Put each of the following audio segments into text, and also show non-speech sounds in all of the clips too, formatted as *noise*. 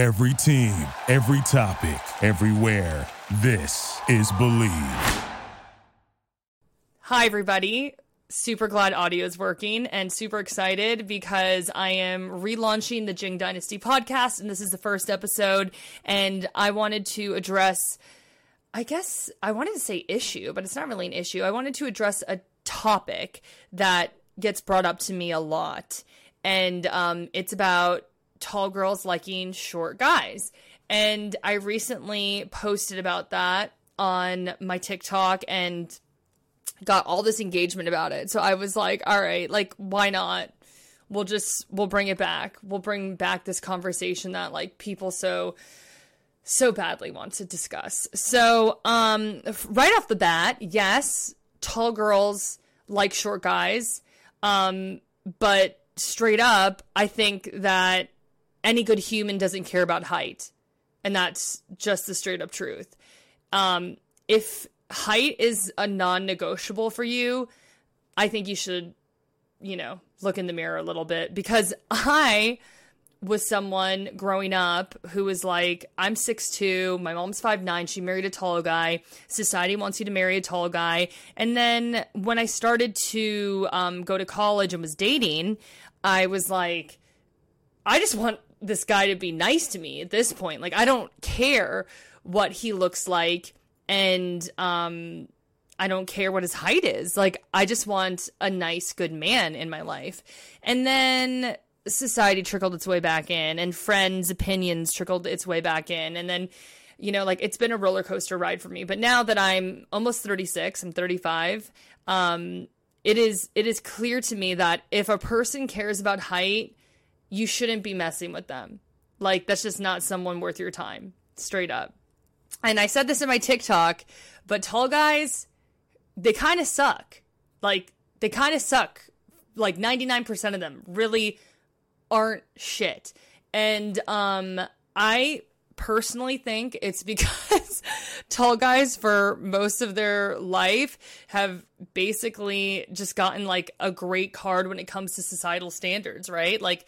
Every team, every topic, everywhere. This is Bleav. Hi, everybody. Super glad audio is working and super excited because I am relaunching the Jing Dynasty podcast, and this is the first episode. And I wanted to address, I guess, I wanted to say issue, but it's not really an issue. I wanted to address a topic that gets brought up to me a lot. And um, it's about tall girls liking short guys. And I recently posted about that on my TikTok and got all this engagement about it. So I was like, all right, like why not? We'll just we'll bring it back. We'll bring back this conversation that like people so so badly want to discuss. So, um right off the bat, yes, tall girls like short guys. Um but straight up, I think that any good human doesn't care about height. And that's just the straight up truth. Um, if height is a non negotiable for you, I think you should, you know, look in the mirror a little bit because I was someone growing up who was like, I'm 6'2, my mom's 5'9, she married a tall guy. Society wants you to marry a tall guy. And then when I started to um, go to college and was dating, I was like, I just want this guy to be nice to me at this point. Like I don't care what he looks like and um I don't care what his height is. Like I just want a nice good man in my life. And then society trickled its way back in and friends opinions trickled its way back in and then you know like it's been a roller coaster ride for me but now that i'm almost 36 i'm 35 um it is it is clear to me that if a person cares about height you shouldn't be messing with them. Like, that's just not someone worth your time, straight up. And I said this in my TikTok, but tall guys, they kind of suck. Like, they kind of suck. Like, 99% of them really aren't shit. And um, I personally think it's *laughs* because tall guys for most of their life have basically just gotten like a great card when it comes to societal standards, right? Like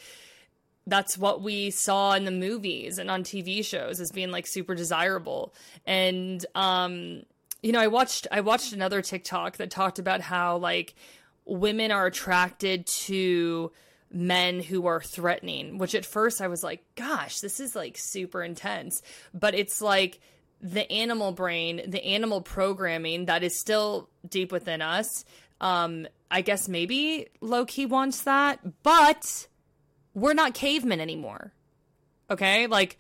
that's what we saw in the movies and on TV shows as being like super desirable. And um you know, I watched I watched another TikTok that talked about how like women are attracted to men who are threatening, which at first I was like, gosh, this is like super intense. But it's like the animal brain, the animal programming that is still deep within us. Um, I guess maybe low key wants that, but we're not cavemen anymore. Okay? Like,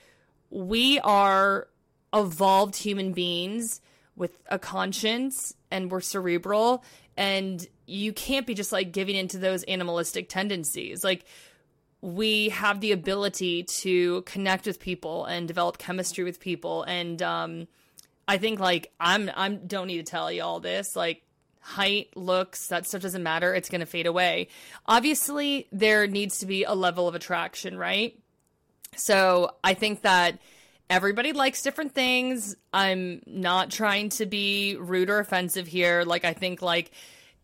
we are evolved human beings with a conscience and we're cerebral and you can't be just like giving into those animalistic tendencies like we have the ability to connect with people and develop chemistry with people and um i think like i'm i'm don't need to tell you all this like height, looks, that stuff doesn't matter. It's going to fade away. Obviously, there needs to be a level of attraction, right? So I think that everybody likes different things. I'm not trying to be rude or offensive here. Like, I think, like,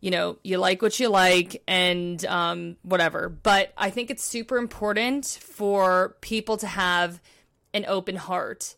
you know, you like what you like and um, whatever. But I think it's super important for people to have an open heart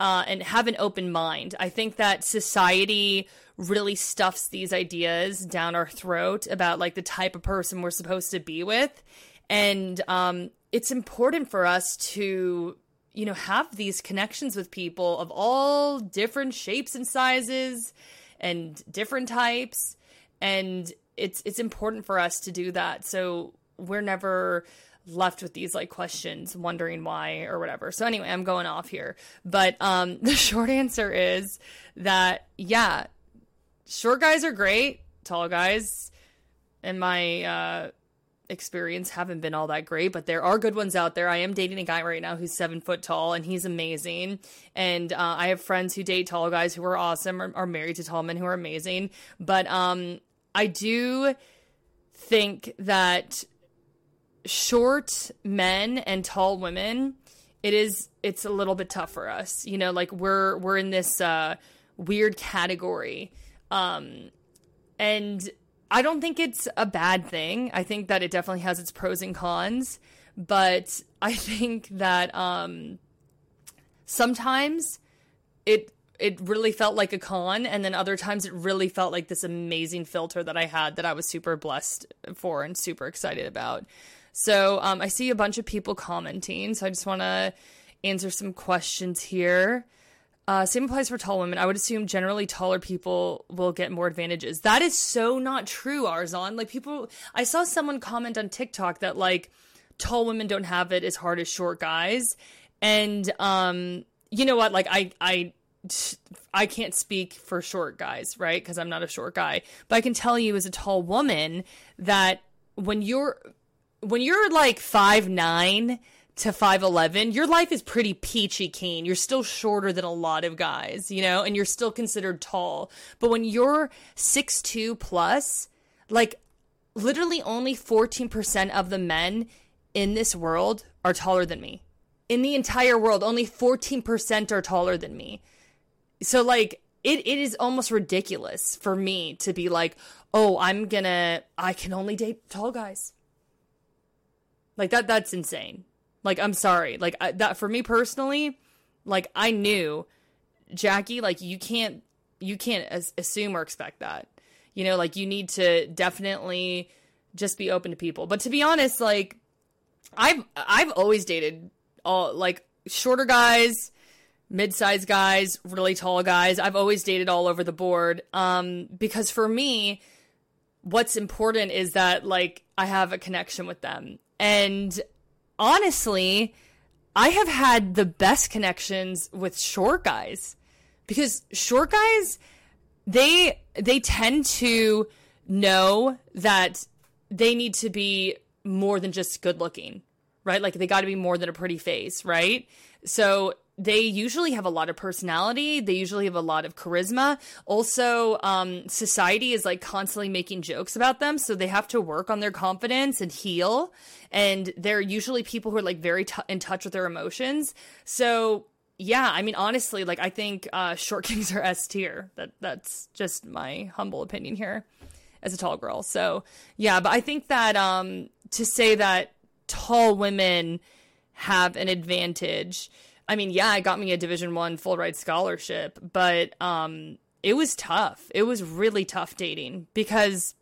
uh, and have an open mind. I think that society really stuffs these ideas down our throat about like the type of person we're supposed to be with. And um, it's important for us to, you know, have these connections with people of all different shapes and sizes and different types. And it's it's important for us to do that. So we're never left with these like questions wondering why or whatever so anyway i'm going off here but um *laughs* the short answer is that yeah short guys are great. Tall guys, in my uh, experience, haven't been all that great, but there are good ones out there. I am dating a guy right now who's seven foot tall, and he's amazing. And uh, I have friends who date tall guys who are awesome, or are married to tall men who are amazing. But um, I do think that short men and tall women it is it's a little bit tough for us you know like we're we're in this uh weird category um, and I don't think it's a bad thing. I think that it definitely has its pros and cons. but I think that um, sometimes it it really felt like a con and then other times it really felt like this amazing filter that i had that i was super blessed for and super excited about so um, i see a bunch of people commenting so i just want to answer some questions here uh, same applies for tall women. I would assume generally taller people will get more advantages. That is so not true, Arzon. Like people, I saw someone comment on TikTok that like tall women don't have it as hard as short guys, and um, you know what? Like I, I I can't speak for short guys, right? Because I'm not a short guy. But I can tell you as a tall woman that when you're when you're like five nine to 5'11, your life is pretty peachy keen. You're still shorter than a lot of guys, you know, and you're still considered tall. But when you're six two plus, like literally only 14% of the men in this world are taller than me. In the entire world, only 14% are taller than me. So like it, it is almost ridiculous for me to be like, oh, I'm gonna I can only date tall guys. Like that that's insane. Like I'm sorry. Like I, that for me personally, like I knew Jackie, like you can't you can't as, assume or expect that. You know, like you need to definitely just be open to people. But to be honest, like I've I've always dated all like shorter guys, mid-sized guys, really tall guys. I've always dated all over the board. Um, because for me, what's important is that like I have a connection with them. And honestly, I have had the best connections with short guys because short guys they they tend to know that they need to be more than just good looking, right? Like they got to be more than a pretty face, right? So they usually have a lot of personality. They usually have a lot of charisma. Also, um, society is like constantly making jokes about them. So they have to work on their confidence and heal. And they're usually people who are like very t- in touch with their emotions. So yeah, I mean, honestly, like I think uh, short kings are S tier. That that's just my humble opinion here as a tall girl. So yeah, but I think that um, to say that tall women have an advantage I mean, yeah, it got me a Division One full ride scholarship, but um, it was tough. It was really tough dating because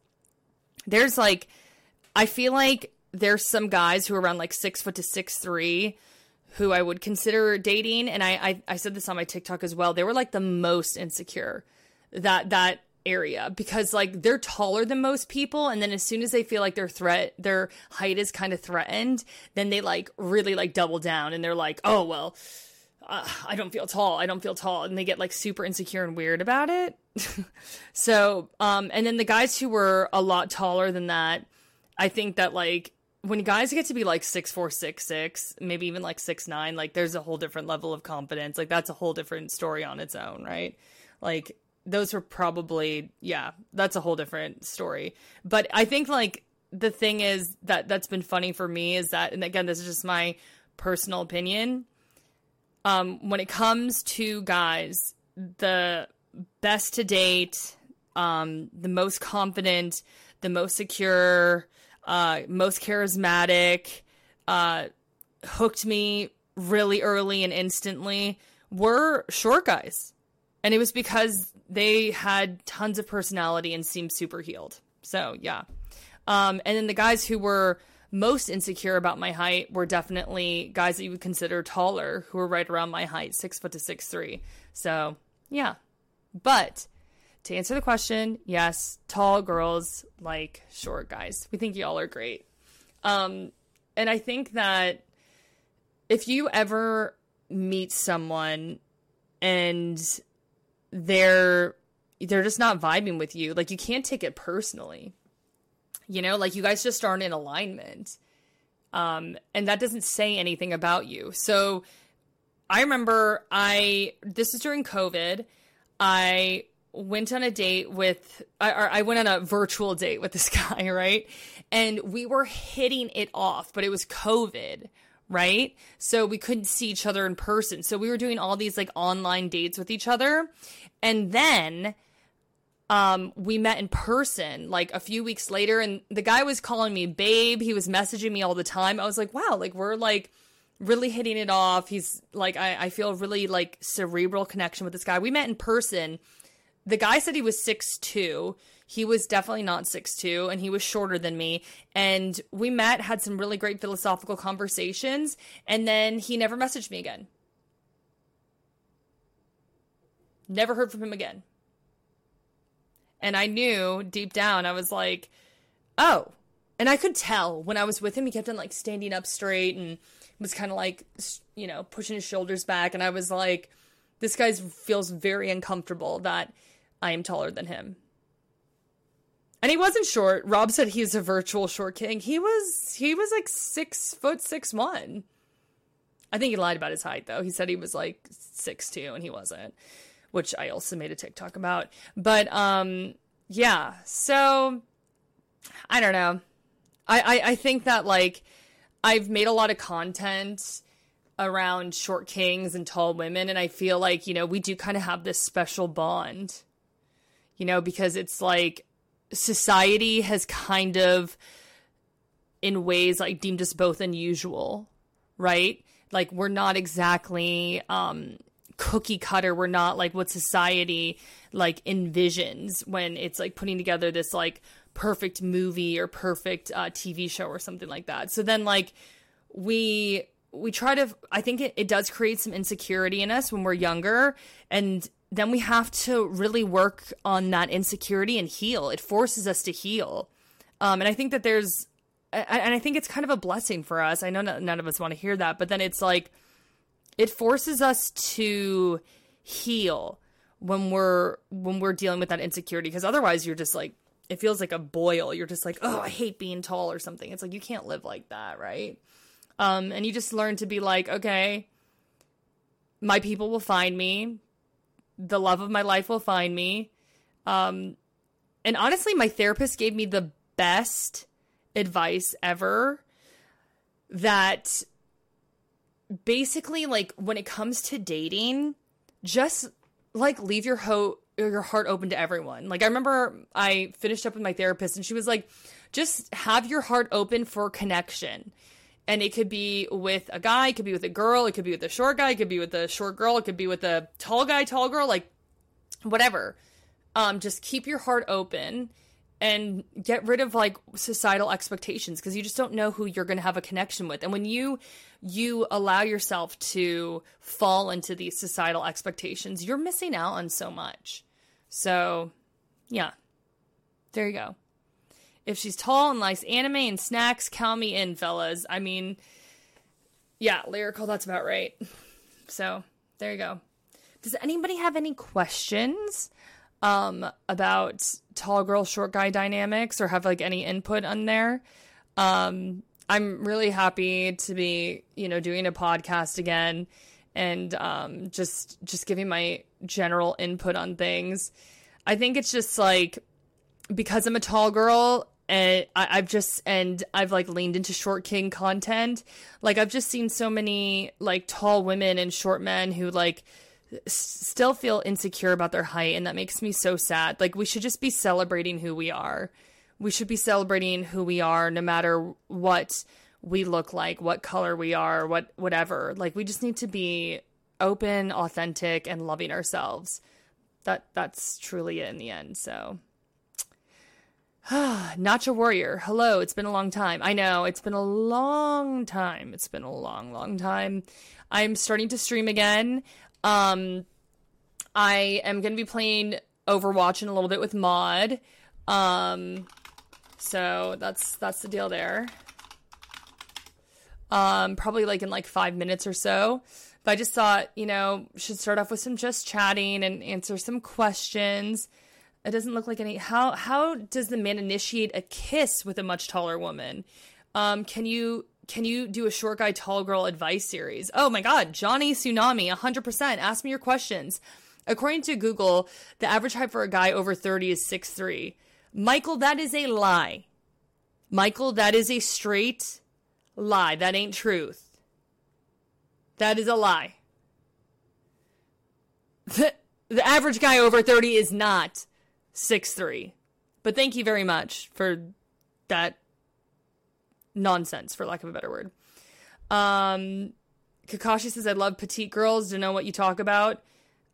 there's like, I feel like there's some guys who are around like six foot to six three who I would consider dating, and I, I I said this on my TikTok as well. They were like the most insecure that that area because like they're taller than most people and then as soon as they feel like their threat their height is kind of threatened then they like really like double down and they're like oh well uh, I don't feel tall I don't feel tall and they get like super insecure and weird about it. *laughs* So um and then the guys who were a lot taller than that I think that like when guys get to be like six four six six maybe even like six nine like there's a whole different level of confidence like that's a whole different story on its own right? Like those were probably yeah that's a whole different story. But i think like the thing is that that's been funny for me is that and again this is just my personal opinion um when it comes to guys the best to date um the most confident the most secure uh most charismatic uh hooked me really early and instantly were short guys and it was because they had tons of personality and seemed super healed. So yeah. Um, and then the guys who were most insecure about my height were definitely guys that you would consider taller, who were right around my height, six foot to six three. So yeah. But to answer the question, yes, tall girls like short guys. We think y'all are great. Um, and I think that if you ever meet someone and they're they're just not vibing with you. Like you can't take it personally. You know, like you guys just aren't in alignment. Um, and that doesn't say anything about you. So I remember I this is during COVID. I went on a date with I, I went on a virtual date with this *laughs* guy, right? And we were hitting it off, but it was COVID, right? So we couldn't see each other in person. So we were doing all these like online dates with each other. And then um, we met in person like a few weeks later, and the guy was calling me babe. He was messaging me all the time. I was like, wow, like we're like really hitting it off. He's like, I, I feel really like cerebral connection with this guy. We met in person. The guy said he was six two. He was definitely not six two, and he was shorter than me. And we met, had some really great philosophical conversations, and then he never messaged me again. Never heard from him again. And I knew deep down, I was like, oh. And I could tell when I was with him, he kept on like standing up straight and was kind of like, you know, pushing his shoulders back. And I was like, this guy feels very uncomfortable that I am taller than him. And he wasn't short. Rob said he's a virtual short king. He was he was like six foot six one. I think he lied about his height though. He said he was like six two and he wasn't which I also made a TikTok about. But um, yeah, so I don't know. I, I, I think that like I've made a lot of content around short kings and tall women, and I feel like you know we do kind of have this special bond, you know, because it's like society has kind of in ways like deemed us both unusual, right? Like we're not exactly um cookie cutter. We're not like what society like envisions when it's like putting together this like perfect movie or perfect uh, tv show or something like that. So then like we we try to i think it, it does create some insecurity in us when we're younger. And then we have to really work on that insecurity and heal. It forces us to heal. Um, and i think that there's and i think it's kind of a blessing for us. I know none of us want to hear that but then it's like it forces us to heal when we're when we're dealing with that insecurity. Because otherwise you're just like it feels like a boil. You're just like oh i hate being tall or something. It's like you can't live like that right? Um and you just learn to be like okay my people will find me the love of my life will find me um and honestly my therapist gave me the best advice ever that basically like when it comes to dating, just like leave your ho your heart open to everyone. Like I remember I finished up with my therapist and she was like just have your heart open for connection. And it could be with a guy, it could be with a girl, it could be with a short guy, it could be with a short girl, it could be with a tall guy, tall girl, like whatever. Um just keep your heart open and get rid of like societal expectations because you just don't know who you're going to have a connection with. And when you you allow yourself to fall into these societal expectations, you're missing out on so much. So, yeah. There you go. If she's tall and likes anime and snacks, count me in, fellas. I mean, yeah, lyrical, that's about right. So, there you go. Does anybody have any questions um, about tall girl, short guy dynamics or have like any input on there? Um, I'm really happy to be, you know, doing a podcast again and um, just just giving my general input on things. I think it's just like because I'm a tall girl and I, have just and I've like leaned into short king content. Like I've just seen so many like tall women and short men who like s- still feel insecure about their height, and that makes me so sad. Like we should just be celebrating who we are we should be celebrating who we are no matter what we look like, what color we are, what whatever. Like we just need to be open, authentic and loving ourselves. That that's truly it in the end. So *sighs* Nacho Warrior, hello. It's been a long time. I know it's been a long time. It's been a long, long time. I'm starting to stream again. Um, I am going to be playing Overwatch in a little bit with Mod. Um, so that's that's the deal there. Um, probably like in like five minutes or so. But I just thought, you know, should start off with some just chatting and answer some questions. It doesn't look like any. How how does the man initiate a kiss with a much taller woman? Um, can you can you do a short guy tall girl advice series? Oh my god, Johnny Tsunami, 100%. Ask me your questions. According to Google, the average height for a guy over 30 is 6'3. Michael, that is a lie. Michael, that is a straight lie. That ain't truth. That is a lie. *laughs* The, the average guy over 30 is not six three. But thank you very much for that nonsense, for lack of a better word. Um, Kakashi says, I love petite girls. To know what you talk about.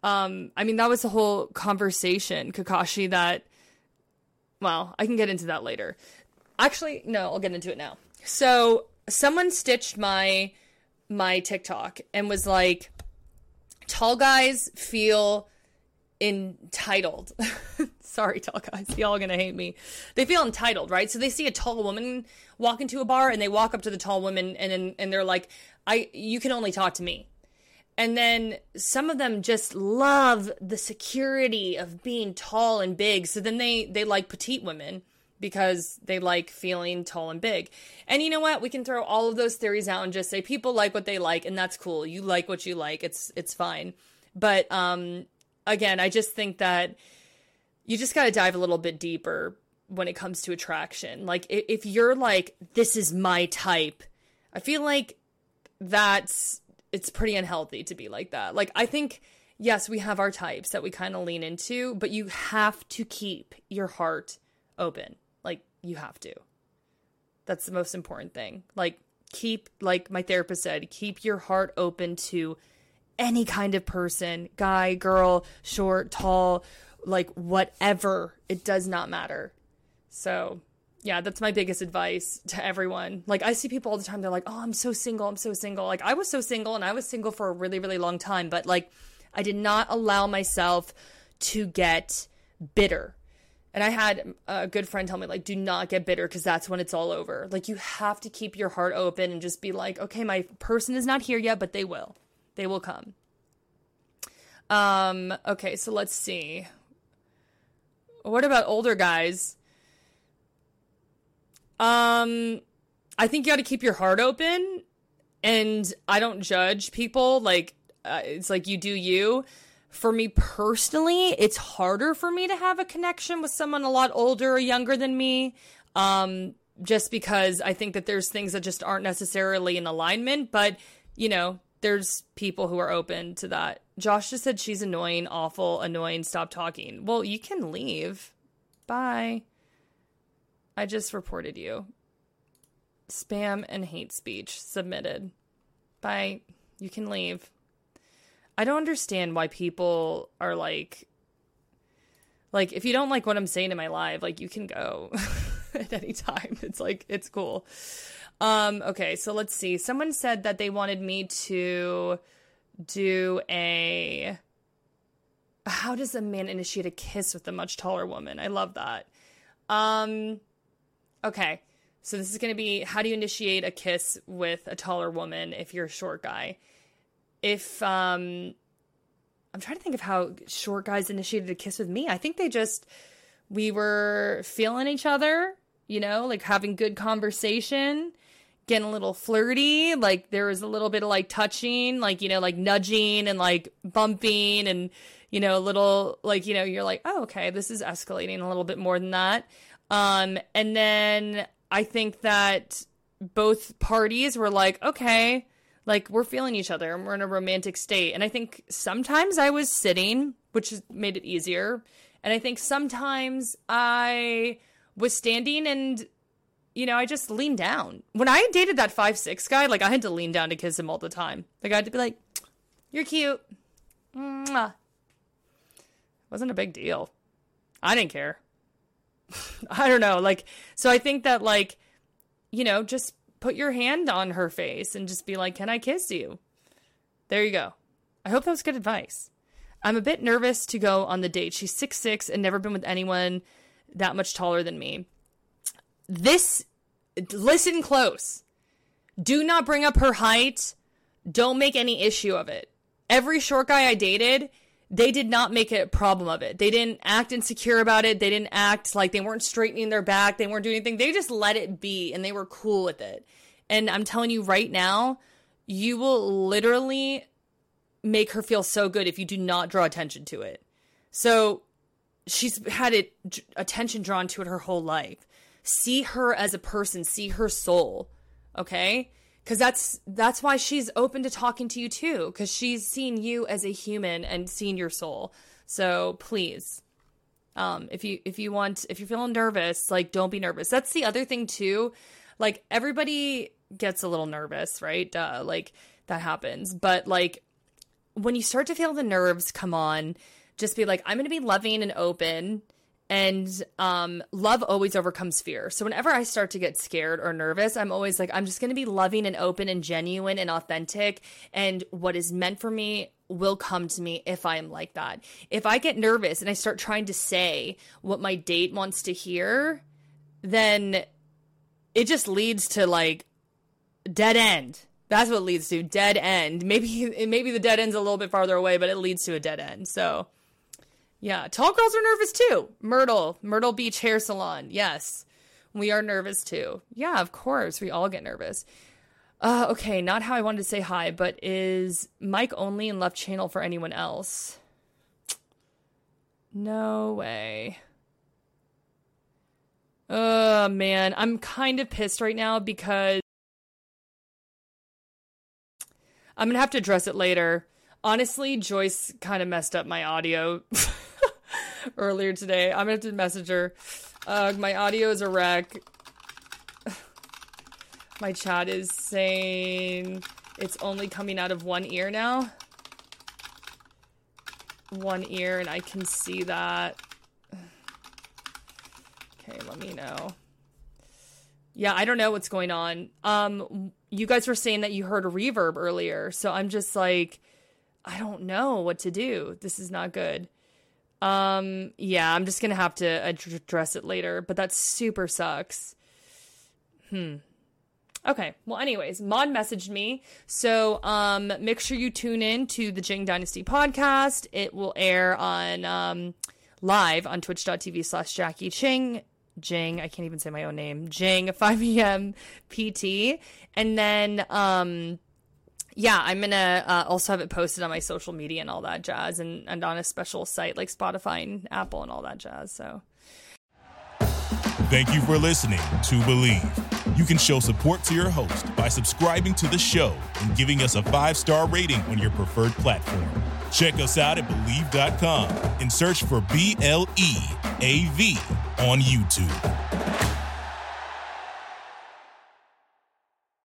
Um, I mean, that was the whole conversation, Kakashi, that, well, I can get into that later. Actually, no, I'll get into it now. So, someone stitched my my TikTok and was like, tall guys feel entitled. *laughs* Sorry, tall guys. Y'all gonna hate me. They feel entitled, right? So they see a tall woman walk into a bar and they walk up to the tall woman and and they're like, I you can only talk to me. And then some of them just love the security of being tall and big. So then they they like petite women because they like feeling tall and big. And you know what? We can throw all of those theories out and just say people like what they like and that's cool. You like what you like. It's it's fine. But um again, I just think that you just got to dive a little bit deeper when it comes to attraction. Like if you're like this is my type, I feel like that's it's pretty unhealthy to be like that. Like I think yes, we have our types that we kind of lean into, but you have to keep your heart open. Like you have to. That's the most important thing. Like keep like my therapist said, keep your heart open to any kind of person, guy, girl, short, tall, like whatever. It does not matter. So, yeah, that's my biggest advice to everyone. Like, I see people all the time, they're like, oh, I'm so single, I'm so single. Like, I was so single and I was single for a really, really long time, but like, I did not allow myself to get bitter. And I had a good friend tell me, like, do not get bitter because that's when it's all over. Like, you have to keep your heart open and just be like, okay, my person is not here yet, but they will. They will come. Um, okay, so let's see. What about older guys? Um, I think you got to keep your heart open, and I don't judge people. Like, uh, it's like you do you. For me personally, it's harder for me to have a connection with someone a lot older or younger than me. Um, just because I think that there's things that just aren't necessarily in alignment, but you know, there's people who are open to that. Josh just said she's annoying, awful, annoying, stop talking. Well, you can leave. Bye. I just reported you. Spam and hate speech submitted. Bye. You can leave. I don't understand why people are like like if you don't like what I'm saying in my live, like you can go *laughs* *laughs* at any time. It's like it's cool. Um, okay, so let's see. Someone said that they wanted me to do a. How does a man initiate a kiss with a much taller woman? I love that. Um, okay, so this is going to be how do you initiate a kiss with a taller woman if you're a short guy? If um, I'm trying to think of how short guys initiated a kiss with me. I think they just we were feeling each other, you know, like having good conversation getting a little flirty. Like there was a little bit of like touching, like, you know, like nudging and like bumping and, you know, a little like, you know, you're like, oh, okay, this is escalating a little bit more than that. Um, and then I think that both parties were like, okay, like we're feeling each other and we're in a romantic state. And I think sometimes I was sitting, which made it easier. And I think sometimes I was standing and you know, I just leaned down. When I dated that five six guy, like I had to lean down to kiss him all the time. Like I had to be like, "You're cute." Mwah. Wasn't a big deal. I didn't care. *laughs* I don't know. Like, so I think that like, you know, just put your hand on her face and just be like, "Can I kiss you?" There you go. I hope that was good advice. I'm a bit nervous to go on the date. She's six six and never been with anyone that much taller than me this listen close. Do not bring up her height. Don't make any issue of it. Every short guy I dated, they did not make a problem of it. They didn't act insecure about it. They didn't act like they weren't straightening their back. They weren't doing anything. They just let it be and they were cool with it. And I'm telling you right now, you will literally make her feel so good if you do not draw attention to it. So she's had it attention drawn to it her whole life see her as a person, see her soul. Okay? Cuz that's that's why she's open to talking to you too cuz she's seen you as a human and seen your soul. So please Um, if you if you want if you're feeling nervous, like don't be nervous. That's the other thing too. Like everybody gets a little nervous, right? Uh, like that happens. But like when you start to feel the nerves come on, just be like, I'm going to be loving and open. And um, love always overcomes fear. So whenever I start to get scared or nervous, I'm always like, I'm just going to be loving and open and genuine and authentic. And what is meant for me will come to me if I am like that. If I get nervous and I start trying to say what my date wants to hear, then it just leads to like dead end. That's what leads to dead end. Maybe *laughs* maybe the dead end's a little bit farther away, but it leads to a dead end. So, yeah, tall girls are nervous too. Myrtle, Myrtle Beach Hair Salon. Yes, we are nervous too. Yeah, of course, we all get nervous. Uh, okay, not how I wanted to say hi, but is mic only in left channel for anyone else? No way. Oh man, I'm kind of pissed right now because I'm gonna have to address it later. Honestly, Joyce kind of messed up my audio *laughs* earlier today. I'm gonna have to message her. Uh, my audio is a wreck. *sighs* my chat is saying it's only coming out of one ear now. One ear, and I can see that. *sighs* Okay, let me know. Yeah, I don't know what's going on. Um, you guys were saying that you heard a reverb earlier, so I'm just like, I don't know what to do. This is not good. Um, yeah, I'm just gonna have to address it later, but that super sucks. Hmm. Okay. Well, anyways, Mod messaged me. So um make sure you tune in to the Jing Dynasty podcast. It will air on um live on twitch.tv slash Jackie Ching Jing. I can't even say my own name. Jing, *laughs* 5 p.m. PT. And then, um, yeah, I'm gonna uh, also have it posted on my social media and all that jazz, and, and on a special site like Spotify and Apple and all that jazz. So, thank you for listening to Bleav. You can show support to your host by subscribing to the show and giving us a five star rating on your preferred platform. Check us out at Bleav.com and search for B L E A V on YouTube.